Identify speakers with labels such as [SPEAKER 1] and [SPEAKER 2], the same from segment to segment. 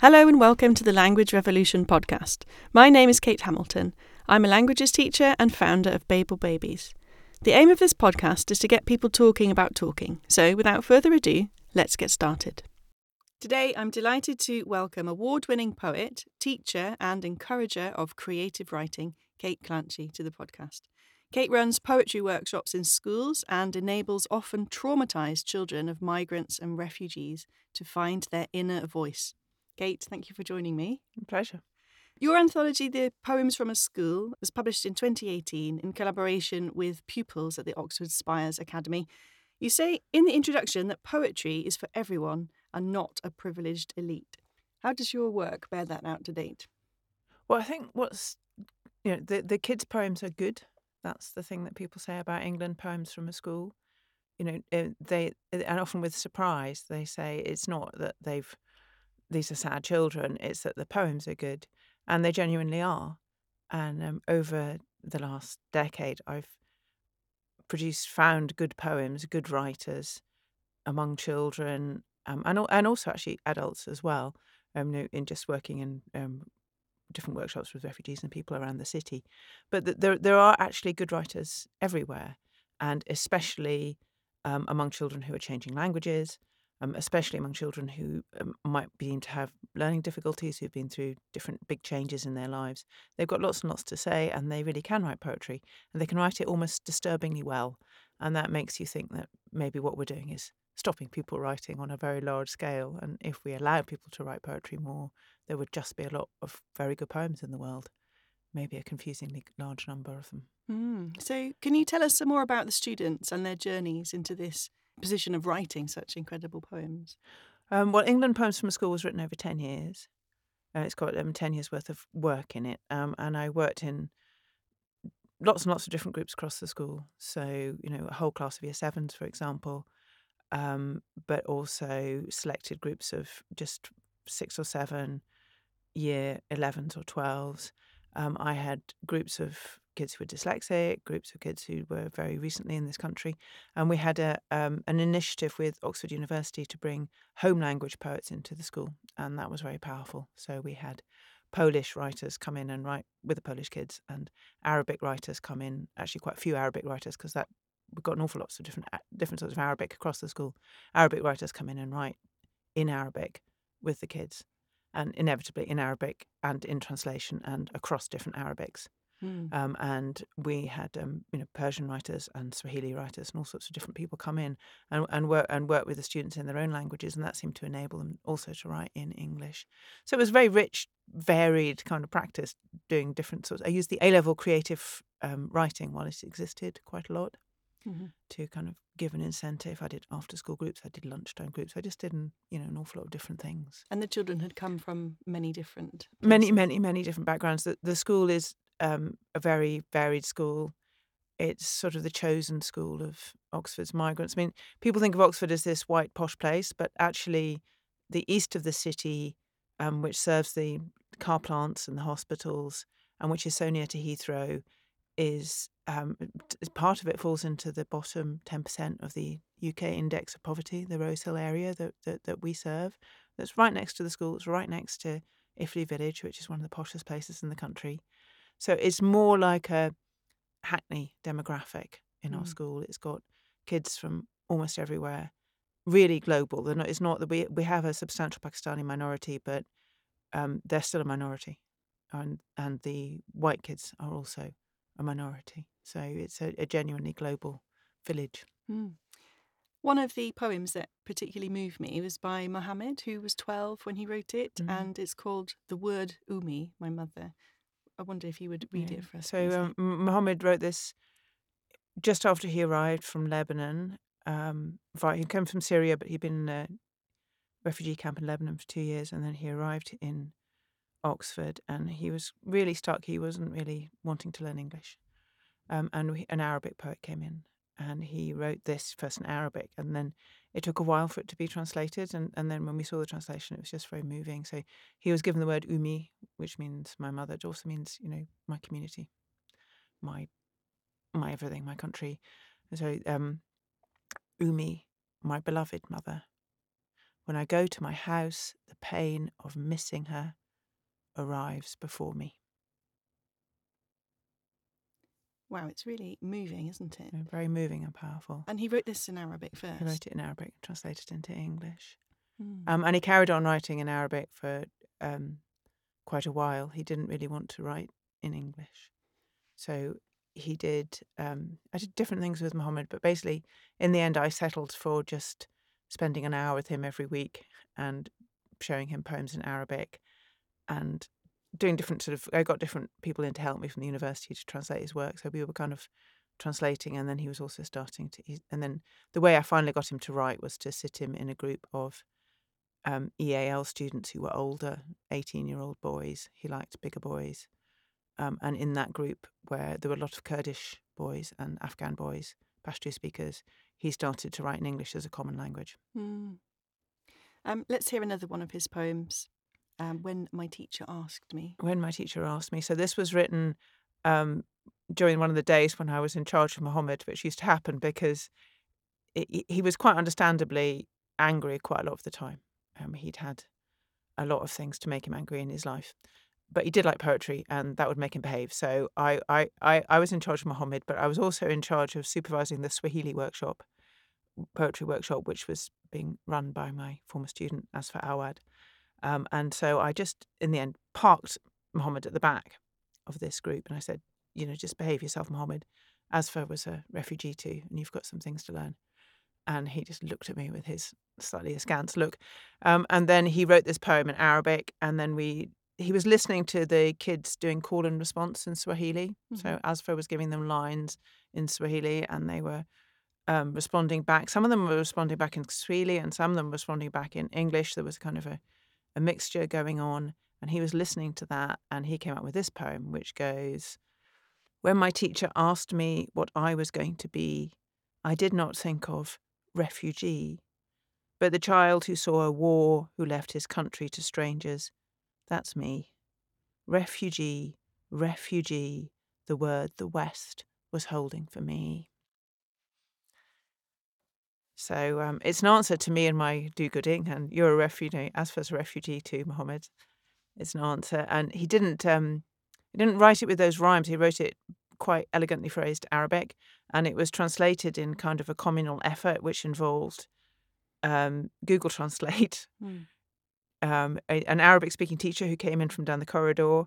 [SPEAKER 1] Hello and welcome to the Language Revolution podcast. My name is Cate Hamilton. I'm a languages teacher and founder of Babel Babies. The aim of this podcast is to get people talking about talking. So, without further ado, let's get started. Today, I'm delighted to welcome award winning poet, teacher, and encourager of creative writing, Kate Clanchy, to the podcast. Kate runs poetry workshops in schools and enables often traumatised children of migrants and refugees to find their inner voice. Kate, thank you for joining me.
[SPEAKER 2] Pleasure.
[SPEAKER 1] Your anthology, The Poems from a School, was published in 2018 in collaboration with pupils at the Oxford Spires Academy. You say in the introduction that poetry is for everyone and not a privileged elite. How does your work bear that out to date?
[SPEAKER 2] Well, I think what's you know the the kids' poems are good. That's the thing that people say about England poems from a school. You know, eh, they and often with surprise they say it's not that they've these are sad children. It's that the poems are good, and they genuinely are. And um, over the last decade, I've produced, found good poems, good writers among children, um, and and also actually adults as well. Um, in just working in um, different workshops with refugees and people around the city, but th- there there are actually good writers everywhere, and especially um, among children who are changing languages, um, especially among children who um, might begin to have learning difficulties, who've been through different big changes in their lives. They've got lots and lots to say, and they really can write poetry, and they can write it almost disturbingly well. And that makes you think that maybe what we're doing is stopping people writing on a very large scale. And if we allowed people to write poetry more, there would just be a lot of very good poems in the world. Maybe a confusingly large number of them.
[SPEAKER 1] Mm. So, can you tell us some more about the students and their journeys into this position of writing such incredible poems?
[SPEAKER 2] Um, well, England Poems from a School was written over 10 years. Uh, it's got um, 10 years worth of work in it. Um, and I worked in lots and lots of different groups across the school. So, you know, a whole class of year sevens, for example, um, but also selected groups of just six or seven year 11s or 12s. Um, I had groups of kids who were dyslexic, groups of kids who were very recently in this country, and we had a um, an initiative with Oxford University to bring home language poets into the school, and that was very powerful. So we had Polish writers come in and write with the Polish kids, and Arabic writers come in. Actually, quite a few Arabic writers because that we've got an awful lots of different different sorts of Arabic across the school. Arabic writers come in and write in Arabic with the kids, and inevitably in Arabic and in translation and across different Arabics. Mm. Um, and we had um, you know Persian writers and Swahili writers and all sorts of different people come in and, and work and work with the students in their own languages, and that seemed to enable them also to write in English. So it was very rich, varied kind of practice doing different sorts. I used the A level creative um, writing while it existed quite a lot mm-hmm. to kind of give an incentive. I did after school groups, I did lunchtime groups. I just did an, you know an awful lot of different things.
[SPEAKER 1] And the children had come from many different places.
[SPEAKER 2] many many many different backgrounds. The the school is um, a very varied school. It's sort of the chosen school of Oxford's migrants. I mean, people think of Oxford as this white posh place, but actually, the east of the city, um, which serves the car plants and the hospitals, and which is so near to Heathrow, is um, part of it falls into the bottom 10% of the UK index of poverty, the Rose Hill area that, that, that we serve. That's right next to the school. It's right next to Iffley Village, which is one of the poshest places in the country. So it's more like a Hackney demographic in mm. our school. It's got kids from almost everywhere, really global. They're not, it's not that we we have a substantial Pakistani minority, but um, they're still a minority, and and the white kids are also a minority. So it's a, a genuinely global village. Mm.
[SPEAKER 1] One of the poems that particularly moved me was by Mohammed, who was 12 when he wrote it, mm. and it's called The Word Umi, My Mother. I wonder if you would read yeah. it for us.
[SPEAKER 2] So um, Mohammed wrote this just after he arrived from Lebanon. Um, he came from Syria, but he'd been in a refugee camp in Lebanon for two years, and then he arrived in Oxford, and he was really stuck. He wasn't really wanting to learn English, um, and we, an Arabic poet came in, and he wrote this first in Arabic, and then it took a while for it to be translated, and, and then when we saw the translation, it was just very moving. So he was given the word umi, which means my mother. It also means you know my community, my my everything, my country. And so um, umi, my beloved mother. When I go to my house, the pain of missing her arrives before me.
[SPEAKER 1] Wow, it's really moving, isn't it?
[SPEAKER 2] Very moving and powerful.
[SPEAKER 1] And he wrote this in Arabic first.
[SPEAKER 2] He wrote it in Arabic, translated into English.
[SPEAKER 1] Mm.
[SPEAKER 2] Um, and he carried on writing in Arabic for um, quite a while. He didn't really want to write in English. So he did, um, I did different things with Muhammad, but basically, in the end, I settled for just spending an hour with him every week and showing him poems in Arabic and doing different sort of I got different people in to help me from the university to translate his work. So we were kind of translating, and then he was also starting to. And then the way I finally got him to write was to sit him in a group of um, EAL students who were older, eighteen-year-old boys. He liked bigger boys, um, and in that group where there were a lot of Kurdish boys and Afghan boys, Pashto speakers, he started to write in English as a common language.
[SPEAKER 1] Mm. Um, let's hear another one of his poems. Um, when my teacher asked me.
[SPEAKER 2] when my teacher asked me. So this was written um, during one of the days when I was in charge of Muhammad, which used to happen because it, he was quite understandably angry quite a lot of the time. Um, he'd had a lot of things to make him angry in his life. But he did like poetry, and that would make him behave. So I, I, I, I was in charge of Muhammad, but I was also in charge of supervising the Swahili workshop, poetry workshop, which was being run by my former student Asfa Awad. Um, and so I just, in the end, parked Mohammed at the back of this group and I said, you know, just behave yourself, Mohammed. Asfa was a refugee too, and you've got some things to learn. And he just looked at me with his slightly askance look. Um, and then he wrote this poem in Arabic, and then we he was listening to the kids doing call and response in Swahili. So Asfa was giving them lines in Swahili, and they were um, responding back. Some of them were responding back in Swahili, and some of them were responding back in English. There was kind of a a mixture going on. And he was listening to that and he came up with this poem, which goes When my teacher asked me what I was going to be, I did not think of refugee, but the child who saw a war, who left his country to strangers. That's me. Refugee, refugee, the word the West was holding for me. So um, it's an answer to me and my do-gooding, and you're a refugee. Asfa as a refugee too, Mohammed, it's an answer. And he didn't um, he didn't write it with those rhymes. He wrote it quite elegantly phrased Arabic, and it was translated in kind of a communal effort, which involved um, Google Translate,
[SPEAKER 1] Mm.
[SPEAKER 2] um, a, an Arabic-speaking teacher who came in from down the corridor,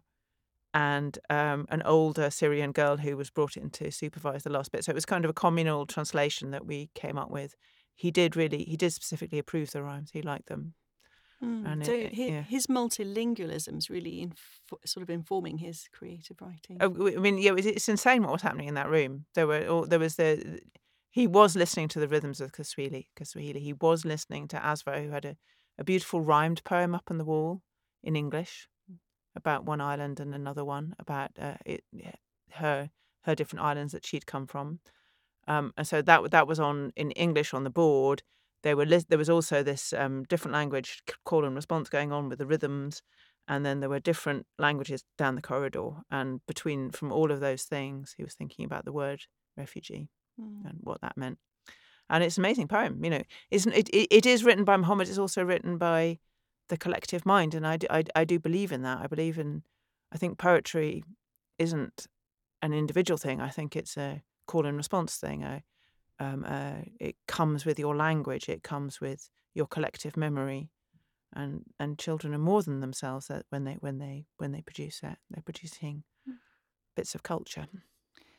[SPEAKER 2] and um, an older Syrian girl who was brought in to supervise the last bit. So it was kind of a communal translation that we came up with. He did really, he did specifically approve the rhymes. He liked them.
[SPEAKER 1] Mm.
[SPEAKER 2] And
[SPEAKER 1] so
[SPEAKER 2] it- it- yeah.
[SPEAKER 1] his multilingualism's really inf- sort of informing his creative writing.
[SPEAKER 2] W- I mean, yeah, it it's insane what was happening in that room. There were, all, there was the, he was listening to the rhythms of Kiswahili. Kiswahili. He was listening to Asfa, who had a, a beautiful rhymed poem up on the wall in English about one island and another one about uh, it, her her different islands that she'd come from. Um, and so that that was on in English on the board. There were there was also this um, different language call and response going on with the rhythms, and then there were different languages down the corridor. And between from all of those things, he was thinking about the word refugee
[SPEAKER 1] Mm.
[SPEAKER 2] and what that meant. And it's an amazing poem. You know, isn't it? It, it is written by Muhammad. It's also written by the collective mind, and I do, I, I do believe in that. I believe in. I think poetry isn't an individual thing. I think it's a call and response thing. Um, uh, it comes with your language. It comes with your collective memory, and and children are more than themselves that when they when they when they produce it. They're producing
[SPEAKER 1] Mm.
[SPEAKER 2] bits of culture.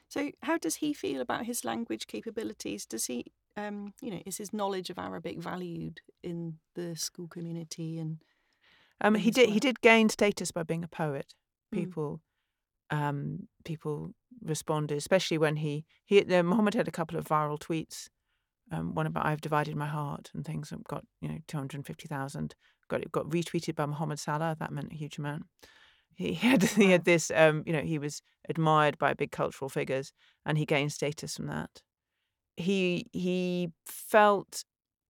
[SPEAKER 1] So, how does he feel about his language capabilities? Does he, um, you know, is his knowledge of Arabic valued in the school community? And
[SPEAKER 2] Um, he did. He did gain status by being a poet.
[SPEAKER 1] Mm.
[SPEAKER 2] People, um, people responded, especially when he he. Uh, Muhammad had a couple of viral tweets. Um, one about I've divided my heart and things that got you know two hundred fifty thousand. Got it got retweeted by Mohamed Salah. That meant a huge amount. He had he had this. Um, you know, he was admired by big cultural figures, and he gained status from that. He he felt.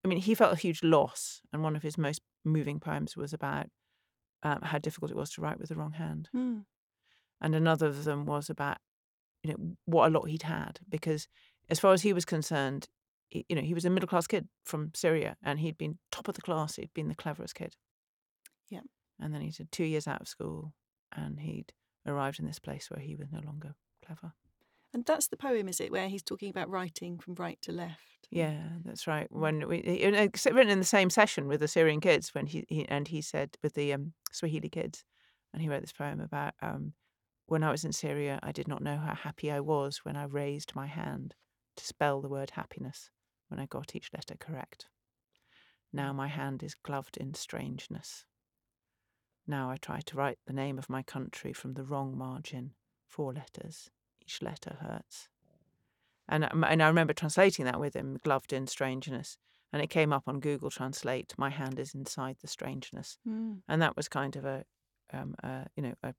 [SPEAKER 2] I mean, he felt a huge loss, and one of his most moving poems was about um, how difficult it was to write with the wrong hand.
[SPEAKER 1] Mm.
[SPEAKER 2] And another of them was about, you know, what a lot he'd had. Because as far as he was concerned, he, you know, he was a middle class kid from Syria, and he'd been top of the class. He'd been the cleverest kid.
[SPEAKER 1] Yeah.
[SPEAKER 2] And then he did two years out of school, and he'd arrived in this place where he was no longer clever.
[SPEAKER 1] And that's the poem, is it, where he's talking about writing from right to left?
[SPEAKER 2] Yeah, that's right. When we he- and it's written in the same session with the Syrian kids, when he, he and he said with the um, Swahili kids, and he wrote this poem about um, when I was in Syria, I did not know how happy I was when I raised my hand to spell the word happiness when I got each letter correct. Now my hand is gloved in strangeness. Now I try to write the name of my country from the wrong margin, four letters. Each letter hurts. And, I- and I remember translating that with him, gloved in strangeness. And it came up on Google Translate, my hand is inside the strangeness.
[SPEAKER 1] Mm.
[SPEAKER 2] And that was kind of a, um, a you know, a,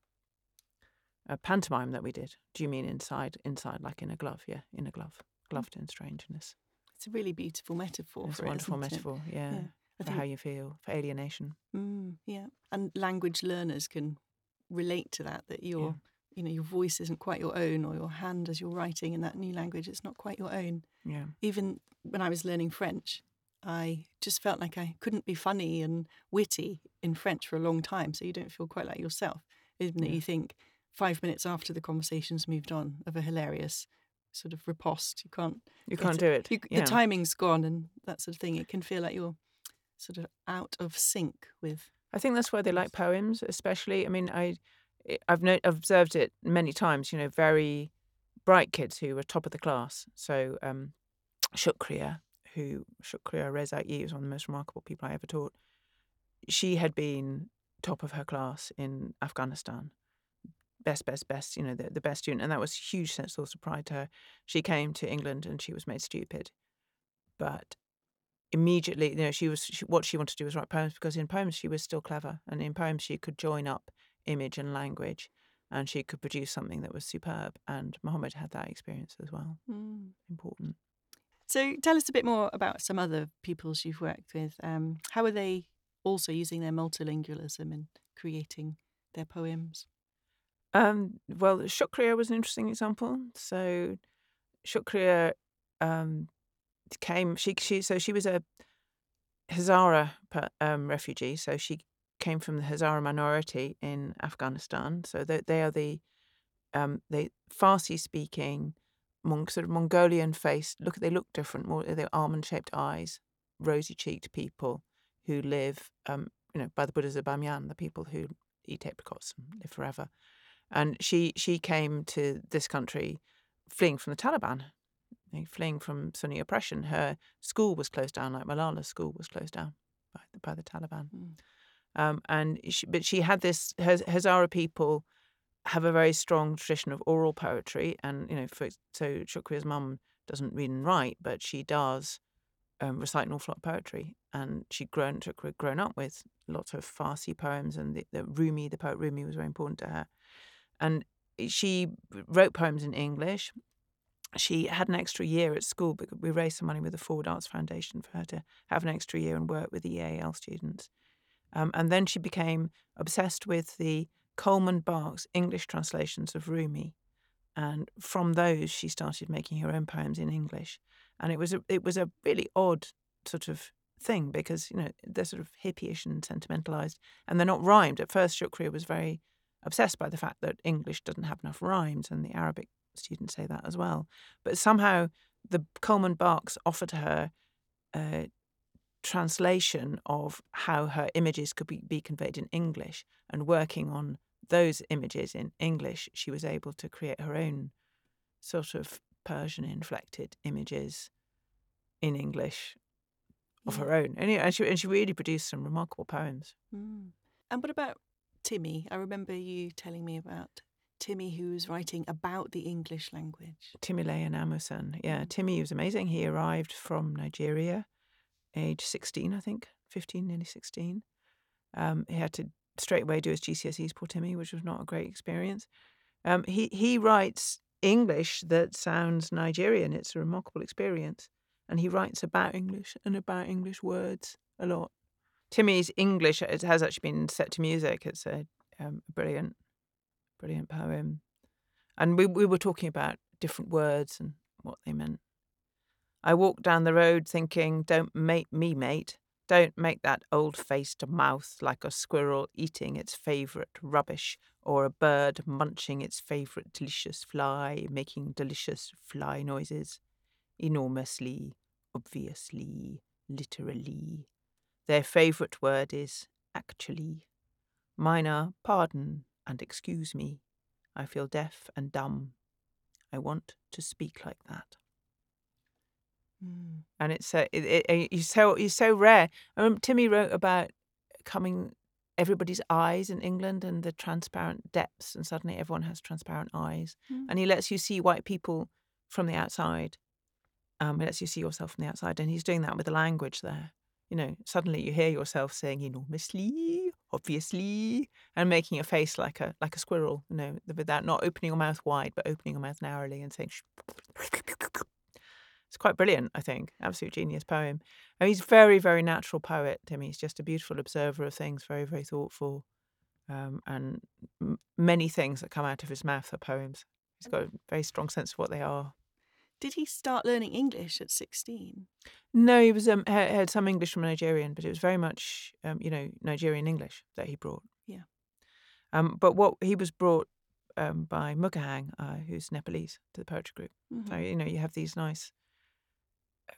[SPEAKER 2] a pantomime that we did. Do you mean inside, inside, like in a glove? Yeah, in a glove, gloved in strangeness.
[SPEAKER 1] It's a really beautiful metaphor
[SPEAKER 2] It's a wonderful
[SPEAKER 1] it?
[SPEAKER 2] metaphor, yeah,
[SPEAKER 1] Yeah. I
[SPEAKER 2] for how you feel, for alienation.
[SPEAKER 1] mm, yeah. And language learners can relate to that, that your, you know, your voice isn't quite your own or your hand as you're writing in that new language, it's not quite your own.
[SPEAKER 2] Yeah,
[SPEAKER 1] Even when I was learning French, I just felt like I couldn't be funny and witty in French for a long time. So you don't feel quite like yourself. Even that
[SPEAKER 2] Yeah.
[SPEAKER 1] you think five minutes after the conversation's moved on of a hilarious sort of riposte, you can't
[SPEAKER 2] you can't do it.
[SPEAKER 1] you,
[SPEAKER 2] yeah.
[SPEAKER 1] the timing's gone and that sort of thing. It can feel like you're sort of out of sync with.
[SPEAKER 2] I think that's why they like poems, especially. I mean, I, I- I've no, observed it many times. You know, very bright kids who were top of the class. So, um, Shukriya, who Shukriya Rezai was one of the most remarkable people I ever taught. She had been top of her class in Afghanistan, best, best, best. You know, the, the best student, and that was a huge sense of pride to her. She came to England and she was made stupid, but immediately, you know, she was she, what she wanted to do was write poems because in poems she was still clever, and in poems she could join up image and language, and she could produce something that was superb. And Mohammed had that experience as well. Important.
[SPEAKER 1] So tell us a bit more about some other pupils you've worked with. Um, how are they also using their multilingualism and creating their poems?
[SPEAKER 2] Um, well, Shukriya was an interesting example. So, Shukriya um, came. She she so she was a Hazara um, refugee. So she came from the Hazara minority in Afghanistan. So they they are the um, they Farsi speaking, Mong, sort of Mongolian face. Look, they look different. More they're almond shaped eyes, rosy cheeked people who live, um, you know, by the Buddhas of Bamyan, the people who eat apricots and live forever. And she she came to this country fleeing from the Taliban, fleeing from Sunni oppression. Her school was closed down, like Malala's school was closed down by the, by the Taliban.
[SPEAKER 1] Mm.
[SPEAKER 2] Um, and she, but she had this Haz- Hazara people have a very strong tradition of oral poetry, and you know, for, so Shukriya's mum doesn't read and write, but she does um, recite an awful lot of poetry, and she'd grown Shukriya grown up with lots of Farsi poems, and the, the Rumi, the poet Rumi, was very important to her, and she wrote poems in English. She had an extra year at school because we raised some money with the Forward Arts Foundation for her to have an extra year and work with the EAL students. Um, and then she became obsessed with the Coleman Barks English translations of Rumi, and from those she started making her own poems in English. And it was a it was a really odd sort of thing because you know they're sort of hippie-ish and sentimentalized, and they're not rhymed. At first, Shukriya was very obsessed by the fact that English doesn't have enough rhymes, and the Arabic students say that as well. But somehow the Coleman Barks offered her a translation of how her images could be, be conveyed in English, and working on those images in English, she was able to create her own sort of Persian inflected images in English of
[SPEAKER 1] Yeah.
[SPEAKER 2] her own. And, and, she, and she really produced some remarkable poems.
[SPEAKER 1] Mm. And what about Timmy? I remember you telling me about Timmy who was writing about the English language.
[SPEAKER 2] Timile and Amusan. Yeah,
[SPEAKER 1] Mm.
[SPEAKER 2] Timmy was amazing. He arrived from Nigeria, age 16, I think, 15, nearly 16. Um, he had to straight away do his GCSEs, poor Timmy, which was not a great experience. Um, he, he writes English that sounds Nigerian. It's a remarkable experience. And he writes about English and about English words a lot. Timmy's English it has actually been set to music. It's a um, brilliant, brilliant poem. And we, we were talking about different words and what they meant. I walk down the road thinking, don't make me mate. Don't make that old faced mouth like a squirrel eating its favourite rubbish or a bird munching its favourite delicious fly, making delicious fly noises. Enormously, obviously, literally. Their favourite word is actually. Mine are pardon and excuse me. I feel deaf and dumb. I want to speak like that.
[SPEAKER 1] Mm.
[SPEAKER 2] and it's uh, it, it, it, he's so he's so rare. I remember Timmy wrote about coming everybody's eyes in England and the transparent depths, and suddenly everyone has transparent eyes,
[SPEAKER 1] Mm.
[SPEAKER 2] and he lets you see white people from the outside. Um, he lets you see yourself from the outside, and he's doing that with the language there. You know, suddenly you hear yourself saying enormously, obviously, and making a face like a like a squirrel. You know, without not opening your mouth wide, but opening your mouth narrowly and saying. It's quite brilliant, I think. Absolute genius poem. And he's very, very natural poet, Timmy. He's just a beautiful observer of things, very, very thoughtful. Um, and m- many things that come out of his mouth are poems. He's got a very strong sense of what they are.
[SPEAKER 1] Did he start learning English at 16?
[SPEAKER 2] No, he was um, had, had some English from Nigerian, but it was very much, um, you know, Nigerian English that he brought.
[SPEAKER 1] Yeah.
[SPEAKER 2] Um, but what he was brought um, by Mukahang, uh, who's Nepalese, to the poetry group. So
[SPEAKER 1] Mhm.
[SPEAKER 2] you know, you have these nice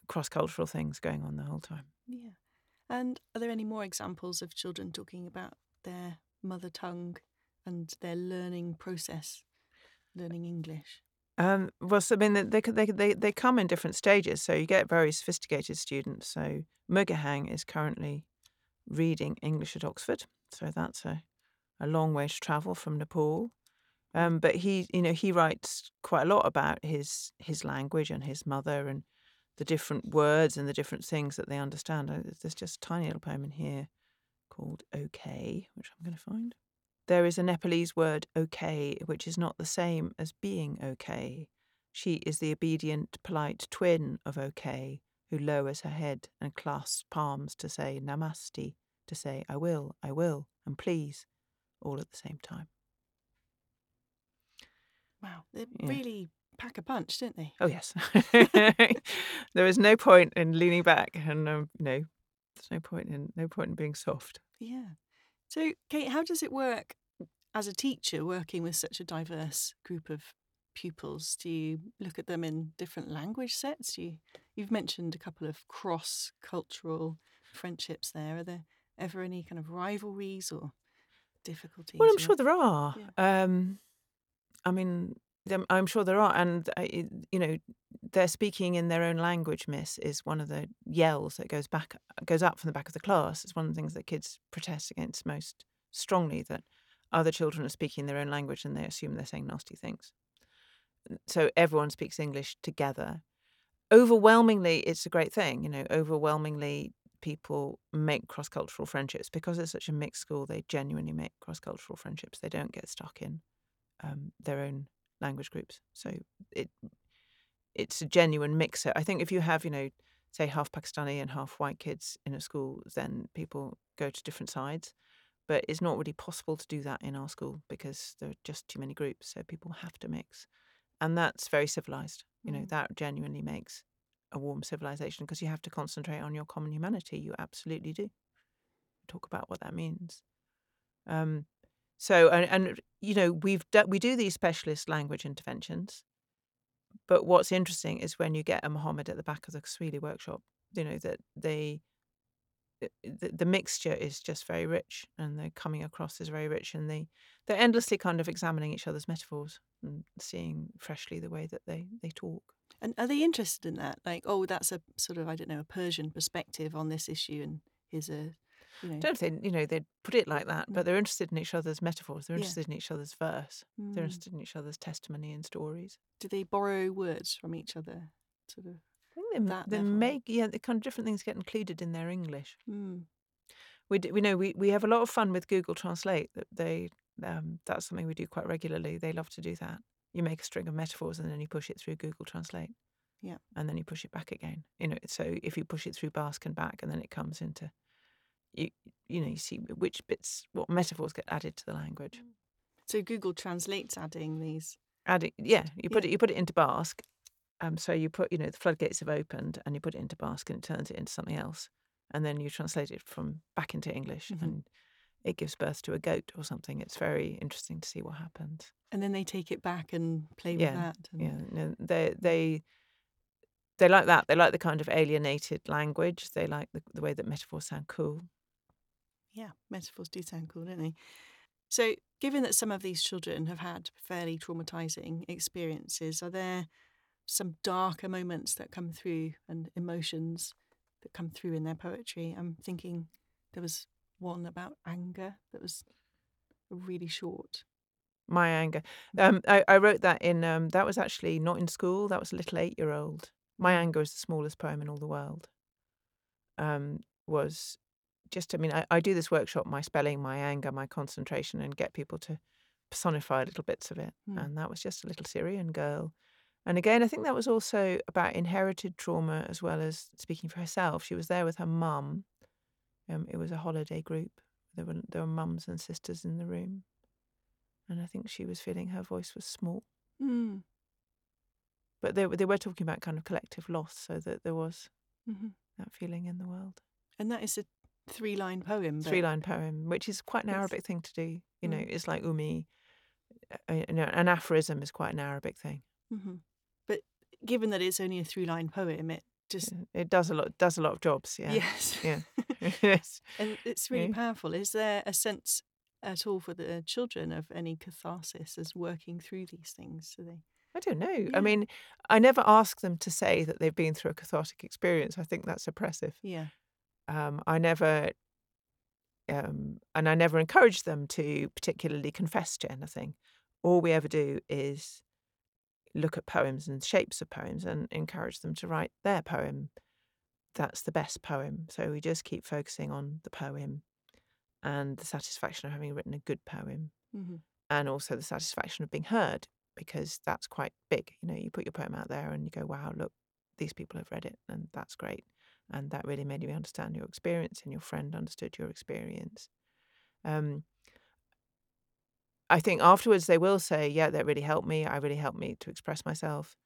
[SPEAKER 2] cross cultural things going on the whole time.
[SPEAKER 1] Yeah. And are there any more examples of children talking about their mother tongue and their learning process, learning English?
[SPEAKER 2] Um, well, so, I mean, they, they they they come in different stages. So you get very sophisticated students. So Mukahang is currently reading English at Oxford. So that's a, a long way to travel from Nepal. Um, but he, you know, he writes quite a lot about his his language and his mother and the different words and the different things that they understand. Uh, There's just a tiny little poem in here called "Okay," which I'm going to find. There is a Nepalese word "okay," which is not the same as being okay. She is the obedient, polite twin of okay, who lowers her head and clasps palms to say namaste, to say I will, I will, and please, all at the same time.
[SPEAKER 1] Wow, they
[SPEAKER 2] Yeah.
[SPEAKER 1] really pack a punch, don't they?
[SPEAKER 2] Oh yes, there is no point in leaning back, and um, no, there's no point in no point in being soft.
[SPEAKER 1] Yeah. So, Kate, how does it work as a teacher working with such a diverse group of pupils? Do you look at them in different language sets? You, you've mentioned a couple of cross cultural friendships there. Are there ever any kind of rivalries or difficulties?
[SPEAKER 2] Well, I'm
[SPEAKER 1] or-
[SPEAKER 2] sure there are. Um, I mean, I'm sure there are, and you know, they're speaking in their own language. Miss is one of the yells that goes back, goes up from the back of the class. It's one of the things that kids protest against most strongly. That other children are speaking their own language and they assume they're saying nasty things. So everyone speaks English together. Overwhelmingly, it's a great thing. You know, overwhelmingly, people make cross cultural friendships because it's such a mixed school. They genuinely make cross cultural friendships. They don't get stuck in um, their own language groups. So it it's a genuine mixer. I think if you have, you know, say half Pakistani and half white kids in a school, then people go to different sides. But it's not really possible to do that in our school because there are just too many groups. So people have to mix. And that's very civilized. You know,
[SPEAKER 1] Mm.
[SPEAKER 2] that genuinely makes a warm civilization because you have to concentrate on your common humanity. You absolutely do. Talk about what that means. Um, so, and, and you know, we've do, we do these specialist language interventions, but what's interesting is when you get a Mohammed at the back of the Swahili workshop, you know that they the, the the mixture is just very rich, and they're coming across as very rich, and they they're endlessly kind of examining each other's metaphors and seeing freshly the way that they they talk.
[SPEAKER 1] And are they interested in that? Like, oh, that's a sort of, I don't know, a Persian perspective on this issue, and here's a, you know,
[SPEAKER 2] don't think you know they'd put it like that,
[SPEAKER 1] No.
[SPEAKER 2] but they're interested in each other's metaphors. They're
[SPEAKER 1] Yeah.
[SPEAKER 2] interested in each other's verse. They're
[SPEAKER 1] mm,
[SPEAKER 2] interested in each other's testimony and stories.
[SPEAKER 1] do they borrow words from each other? Sort of.
[SPEAKER 2] I think they, they
[SPEAKER 1] level.
[SPEAKER 2] make yeah, the kind of different things get included in their English.
[SPEAKER 1] Mm.
[SPEAKER 2] We d- we know we, we have a lot of fun with Google Translate. That they um, that's something we do quite regularly. They love to do that. You make a string of metaphors and then you push it through Google Translate.
[SPEAKER 1] Yeah.
[SPEAKER 2] And then you push it back again. You know, so if you push it through Basque and back, and then it comes into you you know you see which bits what metaphors get added to the language.
[SPEAKER 1] So Google Translate's adding these.
[SPEAKER 2] Adding yeah, you put
[SPEAKER 1] Yeah.
[SPEAKER 2] it you put it into Basque, Um, so you put, you know, the floodgates have opened, and you put it into Basque, and it turns it into something else, and then you translate it from back into English,
[SPEAKER 1] Mhm.
[SPEAKER 2] and it gives birth to a goat or something. It's very interesting to see what happens.
[SPEAKER 1] And then they take it back and play with that. And,
[SPEAKER 2] Yeah, no, they they they like that. They like the kind of alienated language. They like the, the way that metaphors sound cool.
[SPEAKER 1] Yeah, metaphors do sound cool, don't they? So, given that some of these children have had fairly traumatizing experiences, are there some darker moments that come through and emotions that come through in their poetry? I'm thinking there was one about anger that was really short.
[SPEAKER 2] My anger. Um, I, I wrote that in. Um, that was actually not in school. That was a little eight-year-old. My anger is the smallest poem in all the world. Um, was just. I mean, I, I do this workshop, my spelling, my anger, my concentration, and get people to personify little bits of it.
[SPEAKER 1] Hmm.
[SPEAKER 2] And that was just a little Syrian girl. And again, I think that was also about inherited trauma as well as speaking for herself. She was there with her mum. Um, it was a holiday group. There were there were mums and sisters in the room, and I think she was feeling her voice was small.
[SPEAKER 1] Mm.
[SPEAKER 2] But they were they were talking about kind of collective loss, so that there was
[SPEAKER 1] hmm
[SPEAKER 2] that feeling in the world.
[SPEAKER 1] And that is a three line poem. but-
[SPEAKER 2] Three line poem, which is quite an
[SPEAKER 1] It's-
[SPEAKER 2] Arabic thing to do. You know,
[SPEAKER 1] Mm.
[SPEAKER 2] it's like umi. Uh, you know, an aphorism is quite an Arabic thing.
[SPEAKER 1] Mhm. But given that it's only a three line poem, it just.
[SPEAKER 2] It does a lot does a lot of jobs. Yeah.
[SPEAKER 1] Yes.
[SPEAKER 2] Yeah. yes.
[SPEAKER 1] And it's really
[SPEAKER 2] Yeah.
[SPEAKER 1] powerful. Is there a sense at all for the children of any catharsis as working through these things? Do they,
[SPEAKER 2] I don't know.
[SPEAKER 1] Yeah.
[SPEAKER 2] I mean, I never ask them to say that they've been through a cathartic experience. I think that's oppressive.
[SPEAKER 1] yeah,
[SPEAKER 2] Um, I never, um, and I never encourage them to particularly confess to anything. All we ever do is look at poems and shapes of poems and encourage them to write their poem. That's the best poem. So we just keep focusing on the poem and the satisfaction of having written a good poem
[SPEAKER 1] hmm
[SPEAKER 2] and also the satisfaction of being heard because that's quite big. You know, you put your poem out there and you go, wow, look, these people have read it and that's great. And that really made me understand your experience and your friend understood your experience. Um, I think afterwards they will say, yeah, that really helped me. I really helped me to express myself.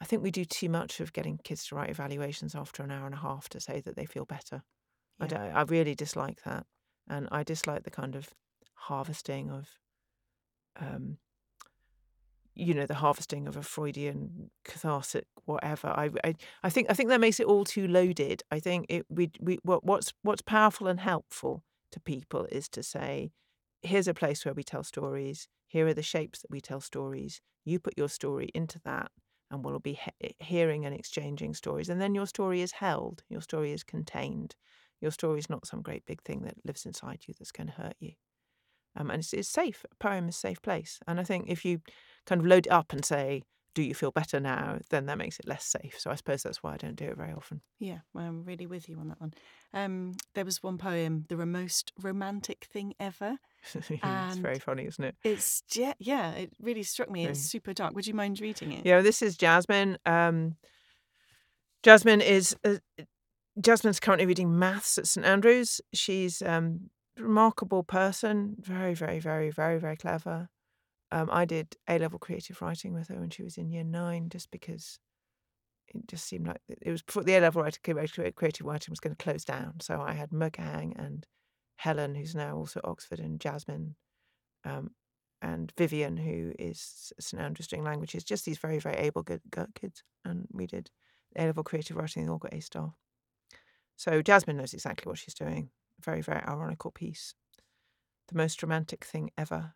[SPEAKER 2] I think we do too much of getting kids to write evaluations after an hour and a half to say that they feel better. I,
[SPEAKER 1] Yeah.
[SPEAKER 2] don't, I really dislike that. And I dislike the kind of harvesting of um, you know the harvesting of a Freudian cathartic whatever. I, I I think I think that makes it all too loaded. I think it we we what what's what's powerful and helpful to people is to say, here's a place where we tell stories. Here are the shapes that we tell stories. You put your story into that, and we'll be he- hearing and exchanging stories. And then your story is held. Your story is contained. Your story is not some great big thing that lives inside you that's going to hurt you. Um, and it's, it's safe. A poem is a safe place. And I think if you kind of load it up and say, "Do you feel better now?" then that makes it less safe. So I suppose that's why I don't do it very often.
[SPEAKER 1] yeah, well, I'm really with you on that one. Um, there was one poem, "The Most Romantic Thing Ever."
[SPEAKER 2] it's very funny, isn't it?
[SPEAKER 1] It's yeah, yeah, it really struck me. It's
[SPEAKER 2] Yeah.
[SPEAKER 1] super dark. Would you mind reading it?
[SPEAKER 2] Yeah, this is Jasmine. Um, Jasmine is uh, Jasmine's currently reading maths at St Andrews. She's um, remarkable person, very, very, very, very, very clever. Um, I did A level creative writing with her when she was in year nine, just because it just seemed like it was before the A level creative writing was going to close down. So I had Mukahang and Helen, who's now also Oxford, and Jasmine, um, and Vivian, who is St Andrews doing languages. Just these very, very able good, good kids, and we did A level creative writing. They all got A star. So Jasmine knows exactly what she's doing. Very, very ironical piece. The most romantic thing ever.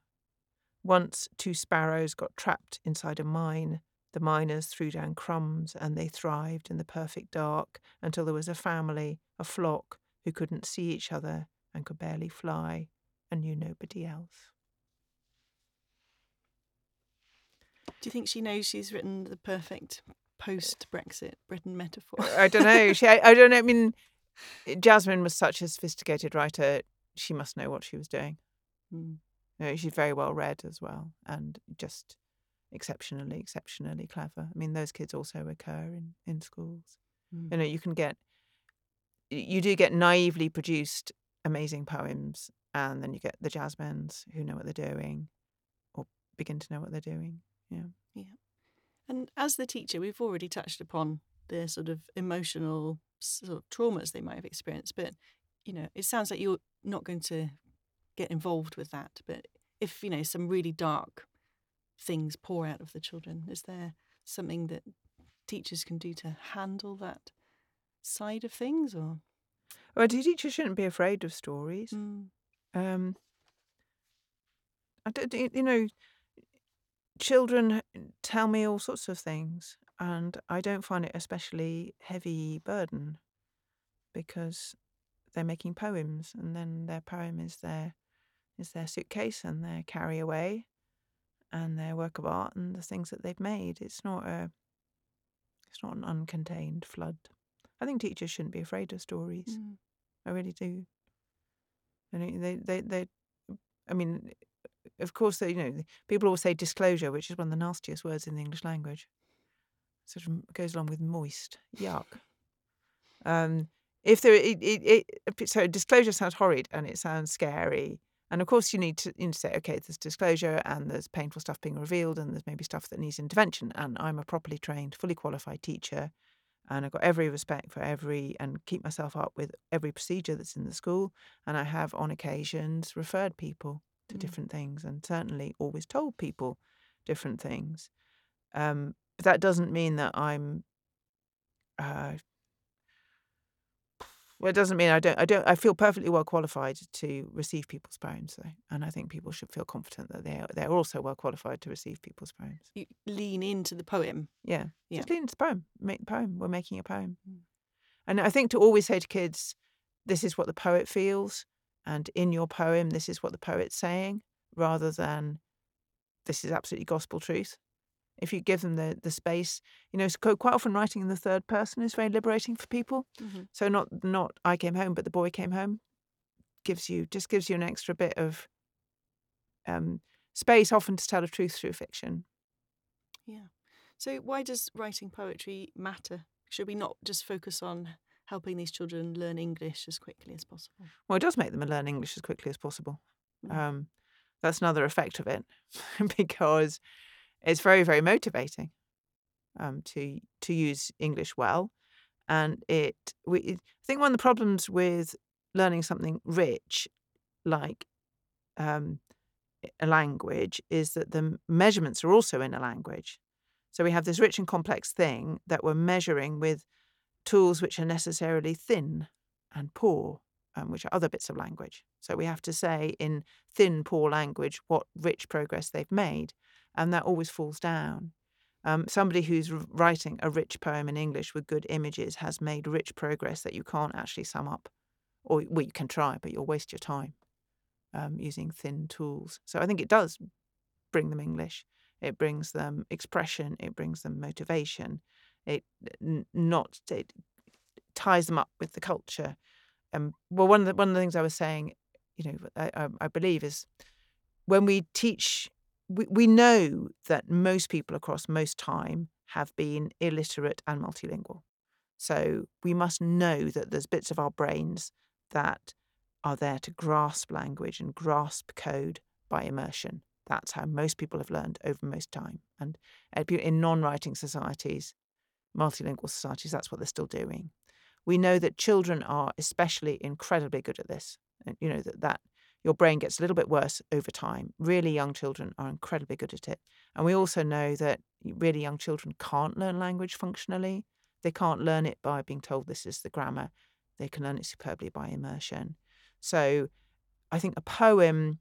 [SPEAKER 2] Once two sparrows got trapped inside a mine. The miners threw down crumbs and they thrived in the perfect dark until there was a family, a flock, who couldn't see each other and could barely fly and knew nobody else.
[SPEAKER 1] Do you think she knows she's written the perfect post-Brexit Britain metaphor?
[SPEAKER 2] I don't know. She, I, I don't know. I mean, Jasmine was such a sophisticated writer. She must know what she was doing.
[SPEAKER 1] Mm.
[SPEAKER 2] You know, she's very well read as well, and just exceptionally, exceptionally clever. I mean, those kids also occur in in schools.
[SPEAKER 1] Mm.
[SPEAKER 2] You know, you can get, you do get naively produced amazing poems, and then you get the Jasmines who know what they're doing, or begin to know what they're doing. Yeah. Yeah.
[SPEAKER 1] And as the teacher, we've already touched upon the sort of emotional sort of traumas they might have experienced, but you know, it sounds like you're not going to get involved with that. But if you know some really dark things pour out of the children, is there something that teachers can do to handle that side of things, or?
[SPEAKER 2] Well, teachers shouldn't be afraid of stories.
[SPEAKER 1] Mm.
[SPEAKER 2] Um, I don't, you know, children tell me all sorts of things, and I don't find it especially heavy burden because they're making poems, and then their poem is their is their suitcase and their carry away, and their work of art and the things that they've made. It's not a it's not an uncontained flood. I think teachers shouldn't be afraid of stories.
[SPEAKER 1] Mm.
[SPEAKER 2] I really do. And they, they, they, I mean, of course, they, you know, people always say disclosure, which is one of the nastiest words in the English language. Sort of goes along with moist, yuck. Um, if there, it, it, it, so disclosure sounds horrid and it sounds scary. And of course, you need to, you need to say, okay, there's disclosure and there's painful stuff being revealed and there's maybe stuff that needs intervention. And I'm a properly trained, fully qualified teacher and I've got every respect for every and keep myself up with every procedure that's in the school. And I have, on occasions, referred people to
[SPEAKER 1] Mm.
[SPEAKER 2] different things and certainly always told people different things. Um, but that doesn't mean that I'm. Uh, well, it doesn't mean I don't. I don't. I feel perfectly well qualified to receive people's poems, though, and I think people should feel confident that they are, they're also well qualified to receive people's poems.
[SPEAKER 1] You lean into the poem.
[SPEAKER 2] Yeah.
[SPEAKER 1] Yeah.
[SPEAKER 2] Just lean into the poem. Make the poem. We're making a poem.
[SPEAKER 1] Mm.
[SPEAKER 2] And I think to always say to kids, this is what the poet feels, and in your poem, this is what the poet's saying, rather than this is absolutely gospel truth. If you give them the, the space, you know, so quite often writing in the third person is very liberating for people.
[SPEAKER 1] Mhm.
[SPEAKER 2] So not not I came home, but the boy came home gives you just gives you an extra bit of um, space, often to tell a truth through fiction.
[SPEAKER 1] Yeah. So why does writing poetry matter? Should we not just focus on helping these children learn English as quickly as possible?
[SPEAKER 2] Well, it does make them learn English as quickly as possible.
[SPEAKER 1] Mm.
[SPEAKER 2] Um, that's another effect of it because it's very, very motivating um, to to use English well, and it. We, I think one of the problems with learning something rich, like um, a language, is that the measurements are also in a language. So we have this rich and complex thing that we're measuring with tools which are necessarily thin and poor, um, which are other bits of language. So we have to say in thin, poor language what rich progress they've made, and that always falls down. Um, somebody who's writing a rich poem in English with good images has made rich progress that you can't actually sum up, or well, you can try, but you'll waste your time um, using thin tools. So I think it does bring them English. It brings them expression. It brings them motivation. It not it ties them up with the culture. Um, well, one of the one of the things I was saying, you know, I, I believe is when we teach, we, we know that most people across most time have been illiterate and multilingual. So we must know that there's bits of our brains that are there to grasp language and grasp code by immersion. That's how most people have learned over most time. And in non-writing societies, multilingual societies, that's what they're still doing. We know that children are especially incredibly good at this. And, You know that that your brain gets a little bit worse over time. Really young children are incredibly good at it. And we also know that really young children can't learn language functionally. They can't learn it by being told this is the grammar. They can learn it superbly by immersion. So I think a poem,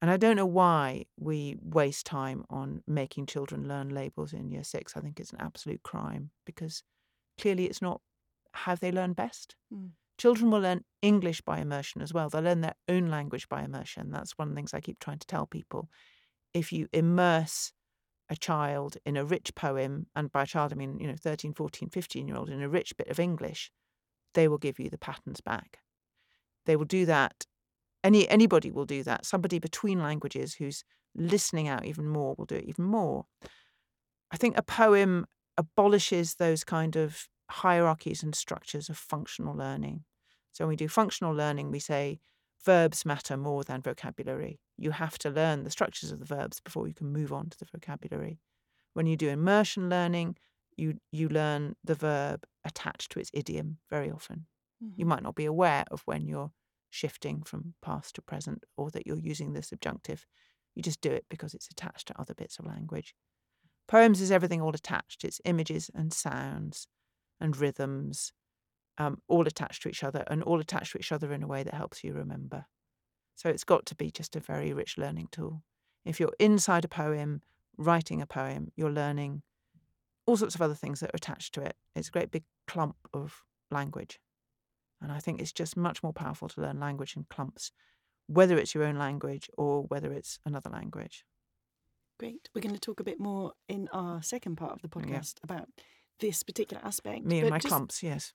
[SPEAKER 2] and I don't know why we waste time on making children learn labels in year six. I think it's an absolute crime because clearly it's not how they learn best.
[SPEAKER 1] Mm.
[SPEAKER 2] Children will learn English by immersion as well. They'll learn their own language by immersion. That's one of the things I keep trying to tell people. If you immerse a child in a rich poem, and by a child I mean, you know, 13, 14, 15 year old in a rich bit of English, they will give you the patterns back. They will do that. Any anybody will do that. Somebody between languages who's listening out even more will do it even more. I think a poem abolishes those kind of hierarchies and structures of functional learning. So when we do functional learning, we say verbs matter more than vocabulary. You have to learn the structures of the verbs before you can move on to the vocabulary. When you do immersion learning, you you learn the verb attached to its idiom very often. You
[SPEAKER 1] Mhm.
[SPEAKER 2] might not be aware of when you're shifting from past to present or that you're using the subjunctive. You just do it because it's attached to other bits of language. Poems is everything all attached. It's images and sounds and rhythms, um, all attached to each other and all attached to each other in a way that helps you remember. So it's got to be just a very rich learning tool. If you're inside a poem, writing a poem, you're learning all sorts of other things that are attached to it. It's a great big clump of language. And I think it's just much more powerful to learn language in clumps, whether it's your own language or whether it's another language.
[SPEAKER 1] Great. We're going to talk a bit more in our second part of the
[SPEAKER 2] Yeah.
[SPEAKER 1] podcast about this particular aspect.
[SPEAKER 2] Me and my
[SPEAKER 1] just,
[SPEAKER 2] clumps, yes.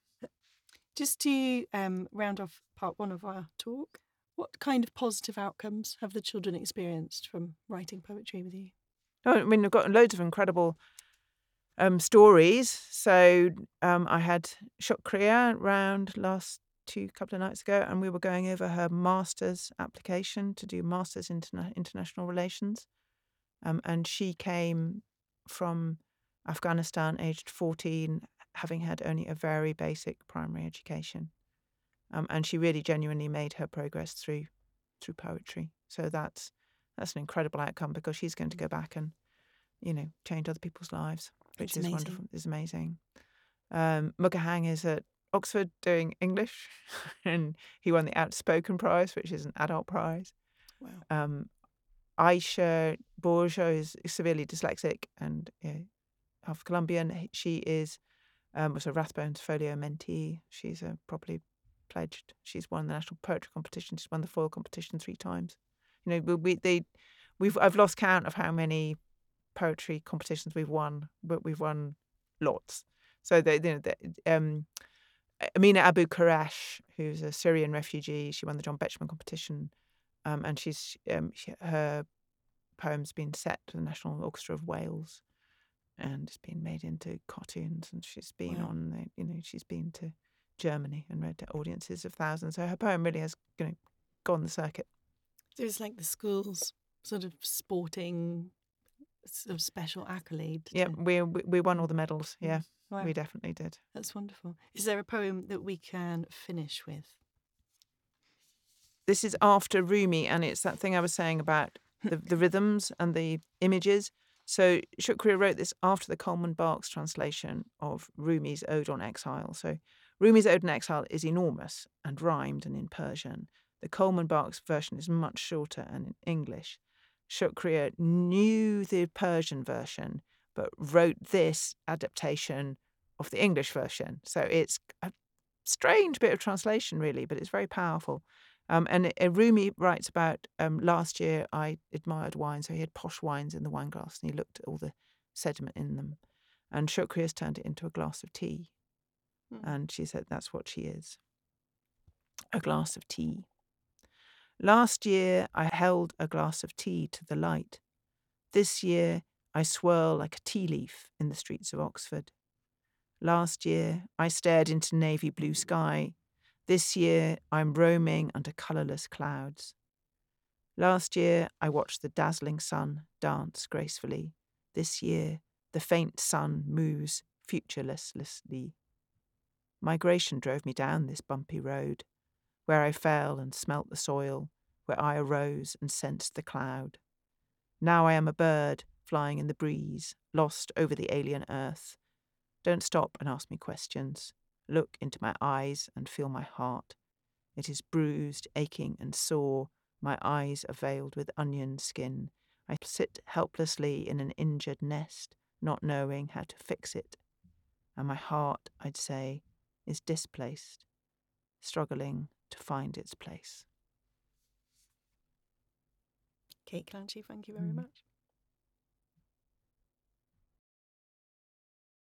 [SPEAKER 1] Just to um, round off part one of our talk, what kind of positive outcomes have the children experienced from writing poetry with you?
[SPEAKER 2] Oh, I mean, I've got loads of incredible um, stories. So um, I had Shukriya round last two couple of nights ago, and we were going over her master's application to do masters in interna- international relations. Um, and she came from Afghanistan, aged fourteen, having had only a very basic primary education. Um, and she really genuinely made her progress through through poetry. So that's that's an incredible outcome because she's going to go back and you know change other people's lives, which
[SPEAKER 1] It's
[SPEAKER 2] is
[SPEAKER 1] amazing.
[SPEAKER 2] wonderful. Is amazing. Um, Mukahang is at Oxford doing English, and he won the Outspoken Prize, which is an adult prize.
[SPEAKER 1] Wow.
[SPEAKER 2] Um, Aisha Borja is severely dyslexic and yeah, half Colombian. She is um, was a Rathbones Folio mentee. She's a properly pledged. She's won the national poetry competition. She's won the Foyle competition three times. You know, we, they we've I've lost count of how many poetry competitions we've won, but we've won lots. So they, you know, the, um, Amineh Abou Kerech, who's a Syrian refugee, she won the John Betjeman competition, um, and she's um, she, her poem's been set to the National Orchestra of Wales, and it's been made into cartoons, and she's been
[SPEAKER 1] Wow.
[SPEAKER 2] on, the, you know, she's been to Germany and read to audiences of thousands. So her poem really has, you know, gone the circuit.
[SPEAKER 1] So it's like the school's sort of sporting sort of special accolade.
[SPEAKER 2] Yeah, we we, we won all the medals. Yeah, mm,
[SPEAKER 1] Wow.
[SPEAKER 2] we definitely did.
[SPEAKER 1] That's wonderful. Is there a poem that we can finish with?
[SPEAKER 2] this is after Rumi, and it's that thing I was saying about the, the rhythms and the images. So Shukriya wrote this after the Coleman Barks translation of Rumi's Ode on Exile. So Rumi's Ode on Exile is enormous and rhymed and in Persian. The Coleman Barks version is much shorter and in English. Shukriya knew the Persian version, but wrote this adaptation of the English version. So it's a strange bit of translation, really, but it's very powerful. Um, and Rumi writes about um, last year I admired wine, so he had posh wines in the wine glass and he looked at all the sediment in them. And Shukriya's turned it into a glass of tea.
[SPEAKER 1] Hmm.
[SPEAKER 2] And she said that's what she is a glass of tea. Last year I held a glass of tea to the light. This year I swirl like a tea leaf in the streets of Oxford. Last year I stared into navy blue sky. This year I'm roaming under colourless clouds. Last year I watched the dazzling sun dance gracefully. This year the faint sun moves futurelessly. Migration drove me down this bumpy road, where I fell and smelt the soil, where I arose and sensed the cloud. Now I am a bird flying in the breeze, lost over the alien earth. Don't stop and ask me questions. Look into my eyes and feel my heart. It is bruised, aching, and sore. My eyes are veiled with onion skin. I sit helplessly in an injured nest, not knowing how to fix it. And my heart, I'd say, is displaced, struggling to find its place.
[SPEAKER 1] Kate Clanchy, thank you very
[SPEAKER 2] Mm.
[SPEAKER 1] much.